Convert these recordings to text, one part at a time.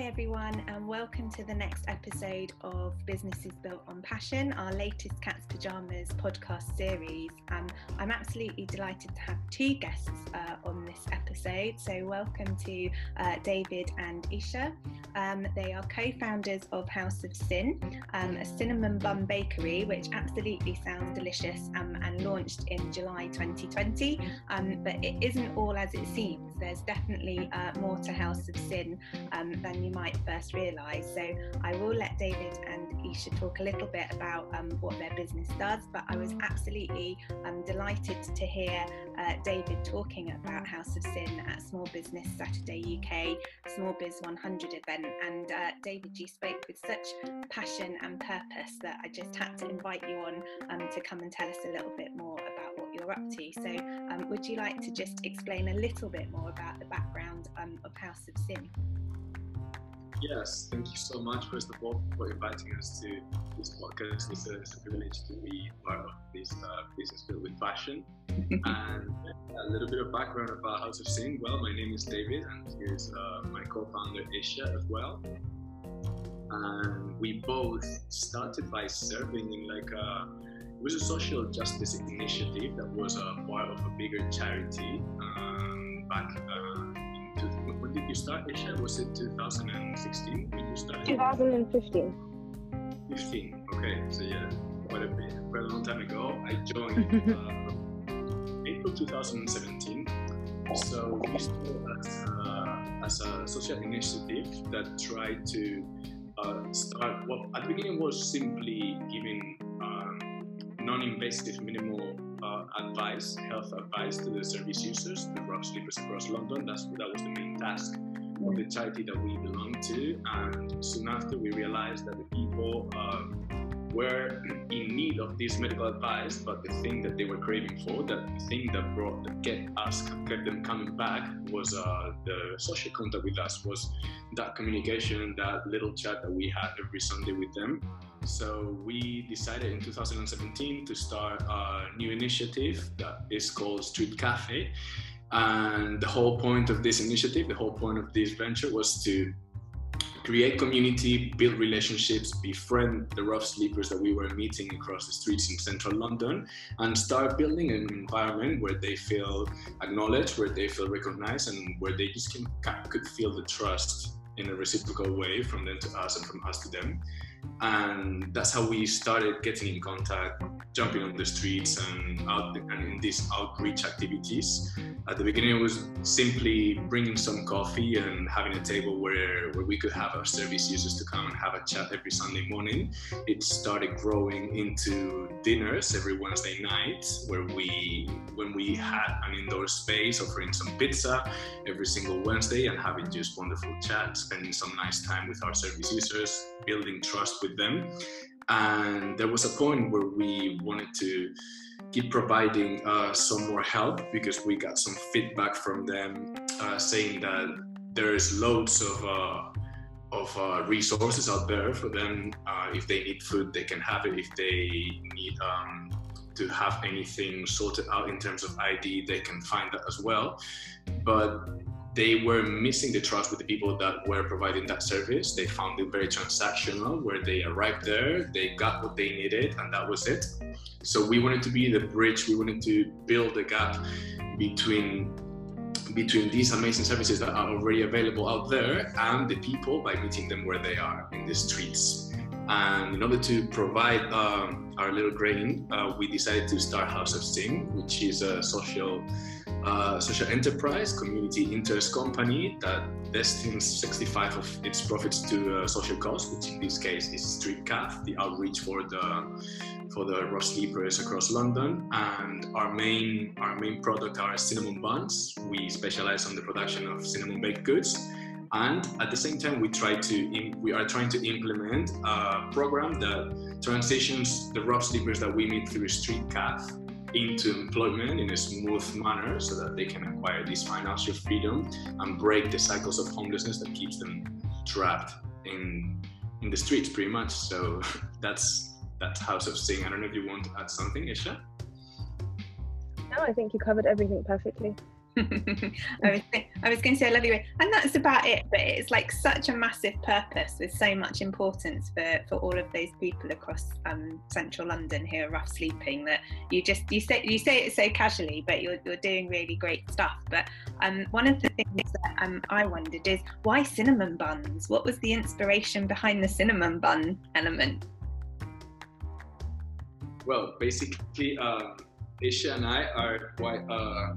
Hi, everyone, and welcome to the next episode of Businesses Built on Passion, our latest Cat's Pajamas podcast series. Um, I'm absolutely delighted to have two guests uh, on this episode. So, welcome to uh, David and Isha. Um, they are co founders of House of Sin, um, a cinnamon bun bakery, which absolutely sounds delicious um, and launched in July 2020. Um, but it isn't all as it seems. There's definitely uh, more to House of Sin um, than you might first realise. So I will let David and Isha talk a little bit about um, what their business does, but I was absolutely delighted to hear uh, David talking about House of Sin at Small Business Saturday UK, Small Biz 100 event. And uh, David, you spoke with such passion and purpose that I just had to invite you on um, to come and tell us a little bit more about what you're up to. So, um, would you like to just explain a little bit more about the background um, of House of Sin? Yes, thank you so much, first of all, for inviting us to this podcast. It's a, privilege to be part of this uh, business built with passion. and a little bit of background about House of Sin. Well, my name is David, and here's uh, my co founder, Isha, as well. And we both started by serving in like a it was a social justice initiative that was a part of a bigger charity um, back uh, when did you start, Isha? Was it 2016 when you started? 2015. 15. Okay, so yeah, quite a bit, quite a long time ago. I joined uh, April 2017. So we started as a, as a social initiative that tried to uh, start. Well, at the beginning was simply giving um, non-invasive, minimal uh, advice, health advice to the service users, the rough sleepers across London. That's that was the main task of the charity that we belong to. And soon after, we realized that the people um, were in need of this medical advice, but the thing that they were craving for, that thing that brought that get us kept them coming back was uh, the social contact with us, was that communication, that little chat that we had every Sunday with them. So we decided in 2017 to start a new initiative that is called Street Cafe. And the whole point of this initiative, the whole point of this venture was to create community, build relationships, befriend the rough sleepers that we were meeting across the streets in central London, and start building an environment where they feel acknowledged, where they feel recognized, and where they just can, could feel the trust in a reciprocal way from them to us and from us to them and that's how we started getting in contact jumping on the streets and out and in these outreach activities. At the beginning it was simply bringing some coffee and having a table where, where we could have our service users to come and have a chat every sunday morning. It started growing into dinners every wednesday night where we when we had an indoor space offering some pizza every single wednesday and having just wonderful chat spending some nice time with our service users building trust trust with them. And there was a point where we wanted to keep providing uh, some more help because we got some feedback from them uh, saying that there's loads of uh, of uh, resources out there for them. Uh, if they need food, they can have it. If they need um, to have anything sorted out in terms of ID, they can find that as well. But they were missing the trust with the people that were providing that service. They found it very transactional, where they arrived there, they got what they needed, and that was it. So we wanted to be the bridge. We wanted to build a gap between between these amazing services that are already available out there and the people by meeting them where they are in the streets. And in order to provide um, our little grain, uh, we decided to start House of Sin, which is a social social enterprise, community interest company that destines 65 of its profits to uh, social cause, which in this case is Street Cafe, the outreach for the for the rough sleepers across London. And our main our main product are cinnamon buns. We specialize on the production of cinnamon baked goods. And at the same time, we try to we are trying to implement a program that transitions the rough sleepers that we meet through Street Cafe into employment in a smooth manner so that they can acquire this financial freedom and break the cycles of homelessness that keeps them trapped in in the streets pretty much. So that's that's house of sin i don't know if you want to add something isha no i think you covered everything perfectly I was I was going to say I love you, and that's about it. But it's like such a massive purpose with so much importance for for all of those people across um, central London who are rough sleeping. That you just you say you say it so casually, but you're you're doing really great stuff. But um, one of the things that um, I wondered is why cinnamon buns? What was the inspiration behind the cinnamon bun element? Well, basically, Aisha and I are quite uh,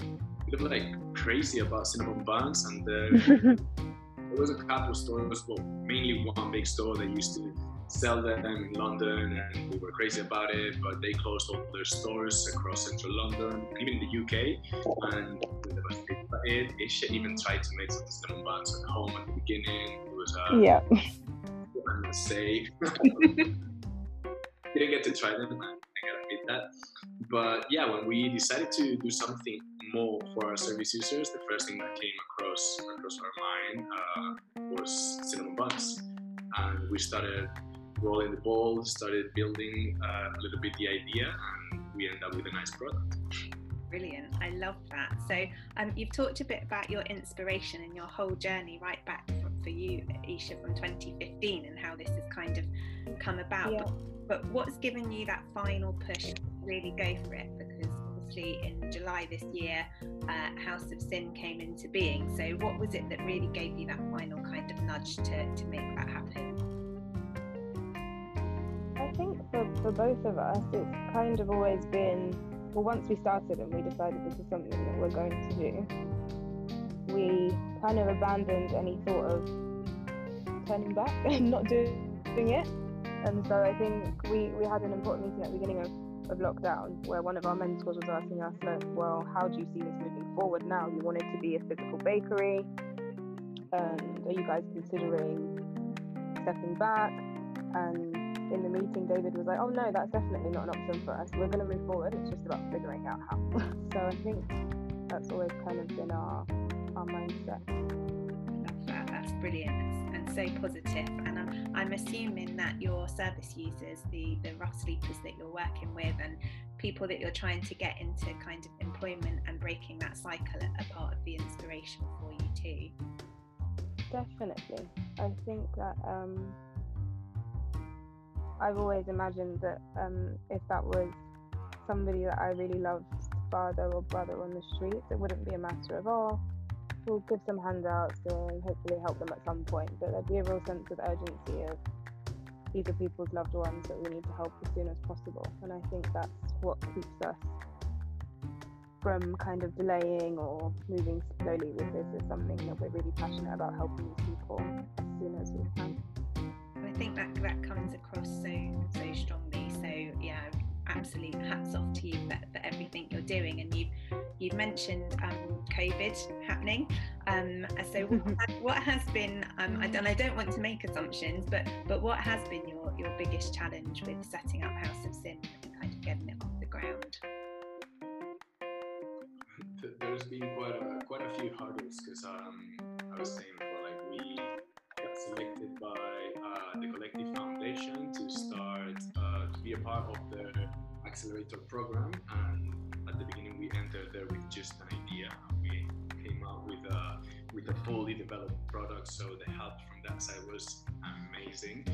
of like crazy about cinnamon buns, and uh, there was a couple of stores, well, mainly one big store that used to sell them in London, and we were crazy about it. But they closed all their stores across central London, even the UK, and we never think about it. Aisha even tried to make some cinnamon buns at home at the beginning. It was uh, yeah. I'm gonna didn't get to try them. I gotta admit that. But yeah, when we decided to do something more for our service users, the first thing that came across across our mind uh, was cinnamon buns, and we started rolling the ball, started building uh, a little bit the idea, and we ended up with a nice product. Brilliant, I love that. So, um, you've talked a bit about your inspiration and your whole journey right back for, for you, Isha, from 2015, and how this has kind of come about. Yeah. But, but what's given you that final push to really go for it? Because obviously, in July this year, uh, House of Sin came into being. So, what was it that really gave you that final kind of nudge to, to make that happen? I think for, for both of us, it's kind of always been well, once we started and we decided this is something that we're going to do, we kind of abandoned any thought of turning back and not doing it. And so I think we, we had an important meeting at the beginning of, of lockdown where one of our mentors was asking us, look, well, how do you see this moving forward now? You want it to be a physical bakery. And are you guys considering stepping back? And in the meeting, David was like, "Oh no, that's definitely not an option for us. We're going to move forward. It's just about figuring out how." so I think that's always kind of been our our mindset. That's brilliant so. And I'm, I'm assuming that your service users, the the rough sleepers that you're working with, and people that you're trying to get into kind of employment and breaking that cycle are part of the inspiration for you too. Definitely, I think that. Um, I've always imagined that um, if that was somebody that I really loved, father or brother on the streets, it wouldn't be a matter of, oh, we'll give some handouts and hopefully help them at some point. But there'd be a real sense of urgency of these are people's loved ones that we need to help as soon as possible. And I think that's what keeps us from kind of delaying or moving slowly with this is something that we're really passionate about helping these people as soon as we can. I think that that comes across so so strongly. So yeah, absolute hats off to you for, for everything you're doing. And you've you've mentioned um, COVID happening. Um, so what, what has been? Um, I don't I don't want to make assumptions, but but what has been your your biggest challenge with setting up House of Sin and kind of getting it off the ground? There's been quite a quite a few hurdles because um, I was saying before, like we got selected by uh, the Collective Foundation to start uh, to be a part of the accelerator program. And at the beginning, we entered there with just an idea. We came out with a with a fully developed product, so the help from that side was amazing.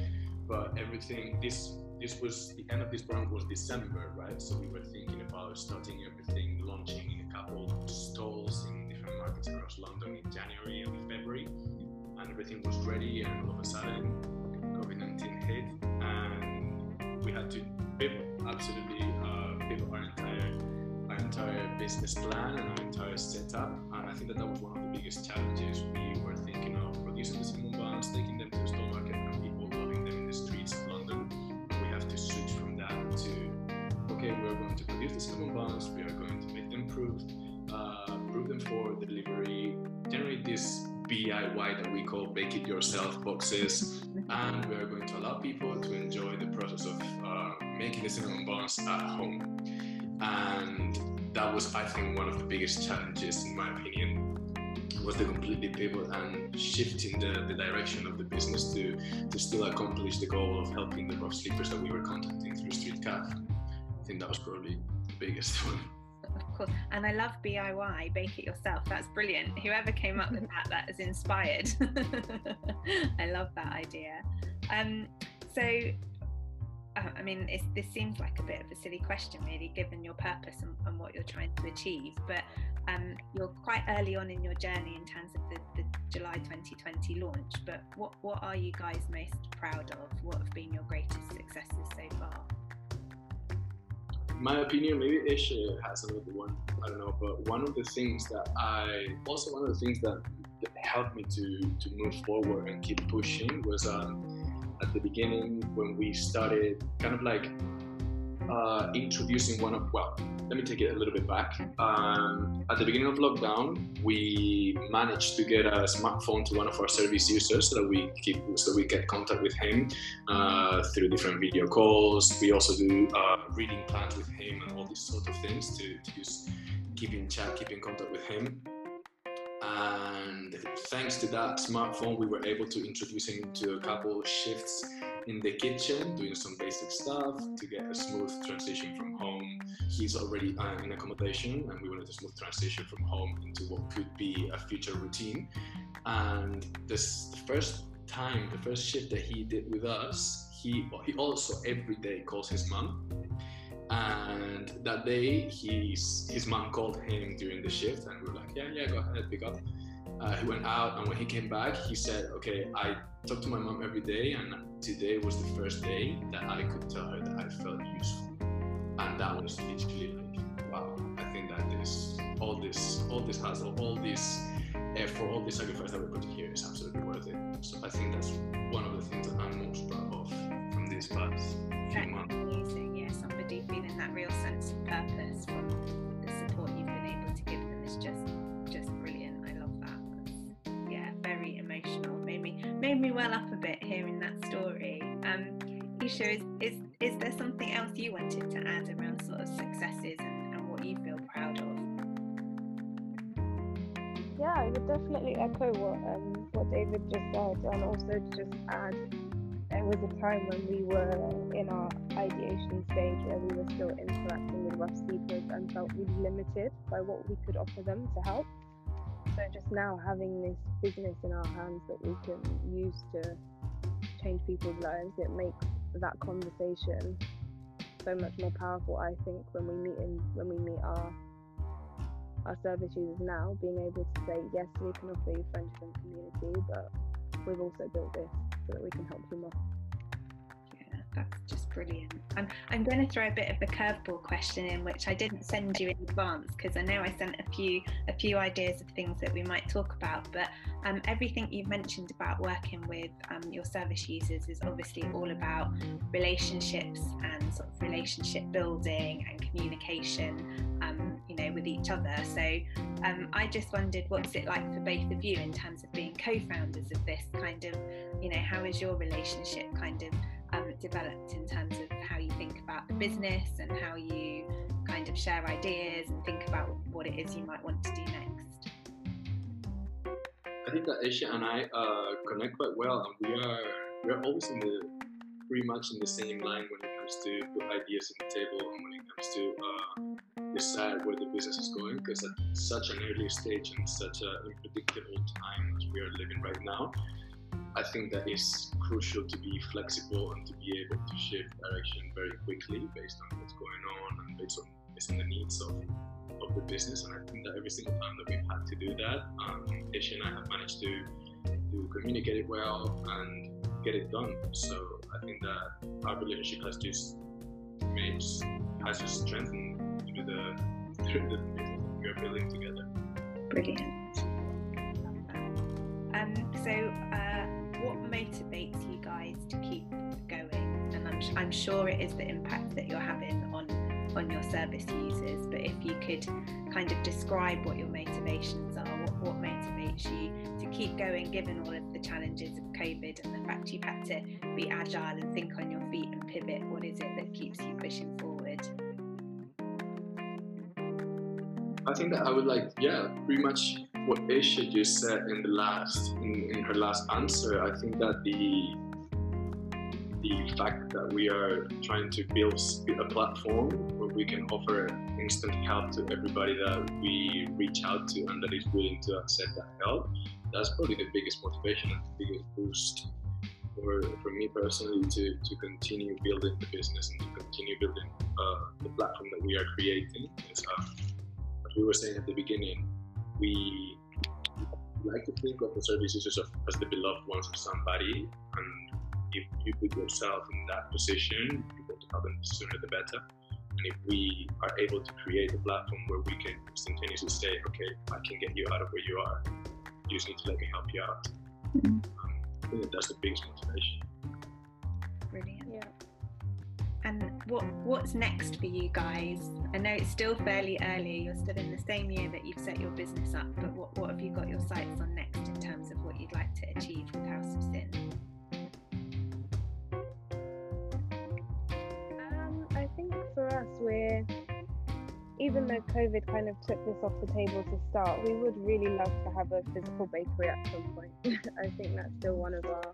But everything this this was the end of this program was December, right? So we were thinking about starting everything, launching in a couple of stalls in different markets across London in January and February, and everything was ready. And all of a sudden, COVID nineteen hit, and we had to entire business plan and our entire setup. And I think that that was one of the biggest challenges. We were thinking of producing the cinnamon buns, taking them to the store market, and people loving them in the streets of London. We have to switch from that to okay, we're going to produce the cinnamon buns. We are going to make them proof, uh, prove them for delivery, generate this DIY that we call bake it yourself boxes, and we are going to allow people to enjoy the process of uh, making the cinnamon buns at home. And that was, I think, one of the biggest challenges, in my opinion, was the completely pivot and shifting the, the direction of the business to, to still accomplish the goal of helping the rough sleepers that we were contacting through Street Cafe. I think that was probably the biggest one. of course. And I love DIY, bake it yourself. That's brilliant. Whoever came up with that, that is inspired. I love that idea. Um, so, I mean, this seems like a bit of a silly question, really, given your purpose and, and what you're trying to achieve. But um, you're quite early on in your journey in terms of the, the, July 2020 launch. But what what are you guys most proud of? What have been your greatest successes so far? my opinion, maybe Ish has another one. I don't know, but one of the things that I also one of the things that helped me to to move forward and keep pushing was um, at the beginning when we started kind of like uh, introducing one of well let me take it a little bit back. Um, at the beginning of lockdown we managed to get a smartphone to one of our service users so that we keep so we get contact with him uh, through different video calls. We also do uh, reading plans with him and all these sort of things to, to just keep in chat keep in contact with him and thanks to that smartphone we were able to introduce him to a couple shifts in the kitchen doing some basic stuff to get a smooth transition from home. He's already uh, in accommodation, and we wanted a smooth transition from home into what could be a future routine. And this first time, the first shift that he did with us, he he also every day calls his mom. And that day, he's, his mom called him during the shift, and we were like, "Yeah, yeah, go ahead, pick up." Uh, he went out, and when he came back, he said, "Okay, I talk to my mom every day, and today was the first day that I could tell her that I felt useful, and that was literally like, wow. I think that this, all this, all this hassle, all this effort, all this sacrifice that we put here is absolutely worth it. So I think that's one of the things that I'm most proud of from this past few months. Somebody feeling that real sense of purpose from the support you've been able to give them is just just brilliant. I love that. That's, yeah, very emotional. Made me made me well up a bit hearing that story. Um, Isha, is, is, is there something else you wanted to add around sort of successes and, and what you feel proud of? Yeah, I would definitely echo what um, what David just said, and also just add there was a time when we were in our ideation stage where we were still interacting with rough sleepers and felt really limited by what we could offer them to help. So just now having this business in our hands that we can use to change people's lives, it makes that conversation so much more powerful. I think when we meet in when we meet our our service users now, being able to say yes, we can offer you friendship and community, but we've also built this so that we can help you more Yeah, that's just brilliant. I'm, I'm going to throw a bit of a curveball question in, which I didn't send you in advance because I know I sent a few a few ideas of things that we might talk about. But um, everything you've mentioned about working with um, your service users is obviously all about relationships and sort of relationship building and communication. With each other. So um, I just wondered, what's it like for both of you in terms of being co-founders of this kind of, you know, how is your relationship kind of um, developed in terms of how you think about the business and how you kind of share ideas and think about what it is you might want to do next? I think that Asia and I uh, connect quite well, and we are we're always in the pretty much in the same line when it comes to put ideas on the table and when it comes to uh, decide where the business is going. Because at such an early stage and such an unpredictable time as we are living right now, I think that it's crucial to be flexible and to be able to shift direction very quickly based on what's going on and based on, based on the needs of, of the business. And I think that every single time that we've had to do that, um, Ishi and I have managed to, to communicate it well and get it done. So I think that our relationship has just made, has just strengthened through the, through the business we're building together. Brilliant. Um, so, uh, what motivates you guys to keep going? And I'm, I'm sure it is the impact that you're having on on your service users. But if you could kind of describe what your motivations are, what, what motivates you to keep going given all of the challenges of COVID and the fact you've had to be agile and think on your feet and pivot, what is it that keeps you pushing forward? I think that I would like, yeah, pretty much what Asia just said in the last in, in her last answer, I think that the the fact that we are trying to build a platform where we can offer instant help to everybody that we reach out to and that is willing to accept that help. That's probably the biggest motivation and the biggest boost for, for me personally to, to continue building the business and to continue building uh, the platform that we are creating. Is, uh, as we were saying at the beginning, we like to think of the service users as the beloved ones of somebody and if you put yourself in that position, you want to help them the sooner the better. And if we are able to create a platform where we can instantaneously say, okay, I can get you out of where you are, you just need to let me help you out. Mm-hmm. Um, I think that's the biggest motivation. Brilliant. Yeah. And what what's next for you guys? I know it's still fairly early. You're still in the same year that you've set your business up, but what, what have you got your sights on next in terms of what you'd like to achieve with House of Sin? Um, I think for us, we're even though COVID kind of took this off the table to start, we would really love to have a physical bakery at some point. I think that's still one of our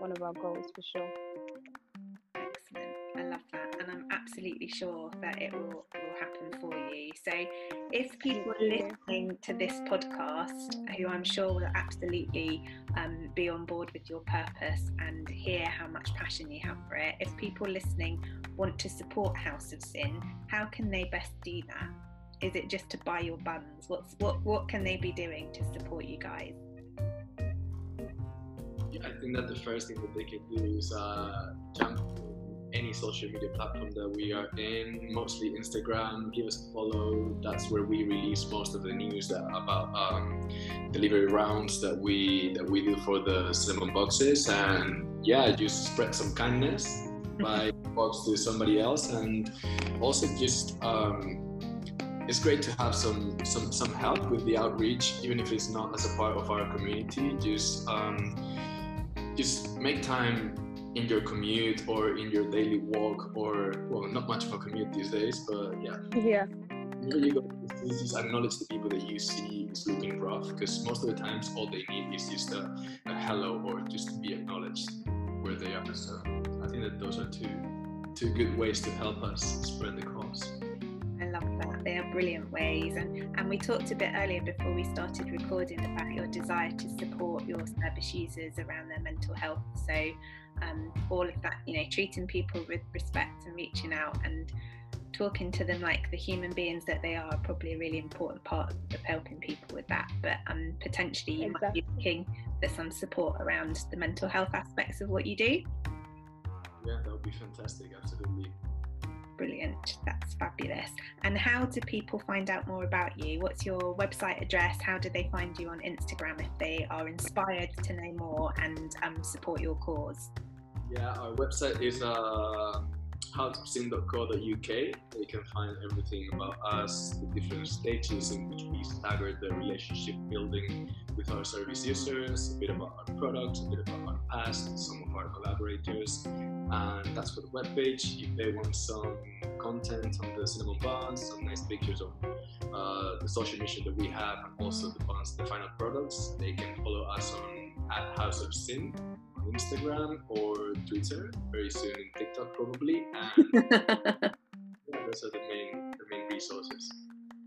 one of our goals for sure. Absolutely sure that it will, will happen for you. So if people are listening to this podcast, who I'm sure will absolutely um, be on board with your purpose and hear how much passion you have for it, if people listening want to support House of Sin, how can they best do that? Is it just to buy your buns? What's what what can they be doing to support you guys? Yeah, I think that the first thing that they can do is uh, jump any social media platform that we are in, mostly Instagram. Give us a follow. That's where we release most of the news that, about um, delivery rounds that we that we do for the cinnamon boxes. And yeah, just spread some kindness by box to somebody else, and also just. Um, it's great to have some some some help with the outreach, even if it's not as a part of our community. Just um, just make time in your commute or in your daily walk or well not much of a commute these days but yeah. Yeah. You go just acknowledge the people that you see is looking rough because most of the times all they need is just a, a hello or just to be acknowledged where they are. So i think that those are two two good ways to help us spread the cause I love that. They are brilliant ways. And, and we talked a bit earlier before we started recording about your desire to support your service users around their mental health. So um, all of that, you know, treating people with respect and reaching out and talking to them like the human beings that they are, probably a really important part of helping people with that. But um, potentially you exactly. might be looking for some support around the mental health aspects of what you do. Yeah, that would be fantastic. Absolutely. Brilliant. That's fabulous. And how do people find out more about you? What's your website address? How do they find you on Instagram if they are inspired to know more and um, support your cause? Yeah, our website is uh, houseofsin.co.uk. You can find everything about us, the different stages in which we stagger the relationship building with our service users, a bit about our products, a bit about our past, some of our collaborators, and that's for the webpage. If they want some content on the cinnamon buns, some nice pictures of uh, the social mission that we have, and also the buns, the final products, they can follow us on at House of Sin on Instagram or Twitter, very soon in TikTok probably. And yeah, those are the main the main resources.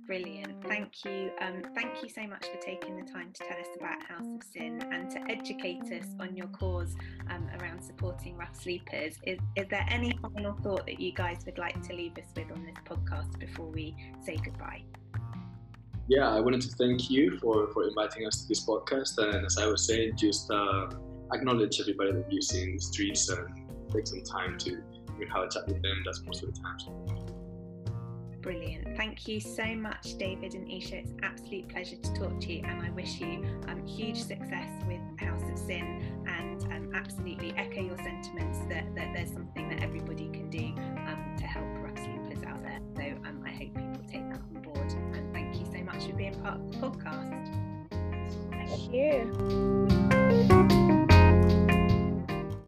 Brilliant. Thank you. Um, thank you so much for taking the time to tell us about House of Sin and to educate us on your cause um, around supporting rough sleepers. Is, is there any final thought that you guys would like to leave us with on this podcast before we say goodbye? Yeah, I wanted to thank you for, for inviting us to this podcast. And as I was saying, just uh, acknowledge everybody that you see in the streets and take some time to even have a chat with them. That's most of the time. Brilliant. Thank you so much, David and Isha. It's an absolute pleasure to talk to you, and I wish you um, huge success with House of Sin and um, absolutely echo your sentiments that, that there's something that everybody can do um, to help rough sleepers out there. So um, I hope people take that on board. And thank you so much for being part of the podcast. Thank you.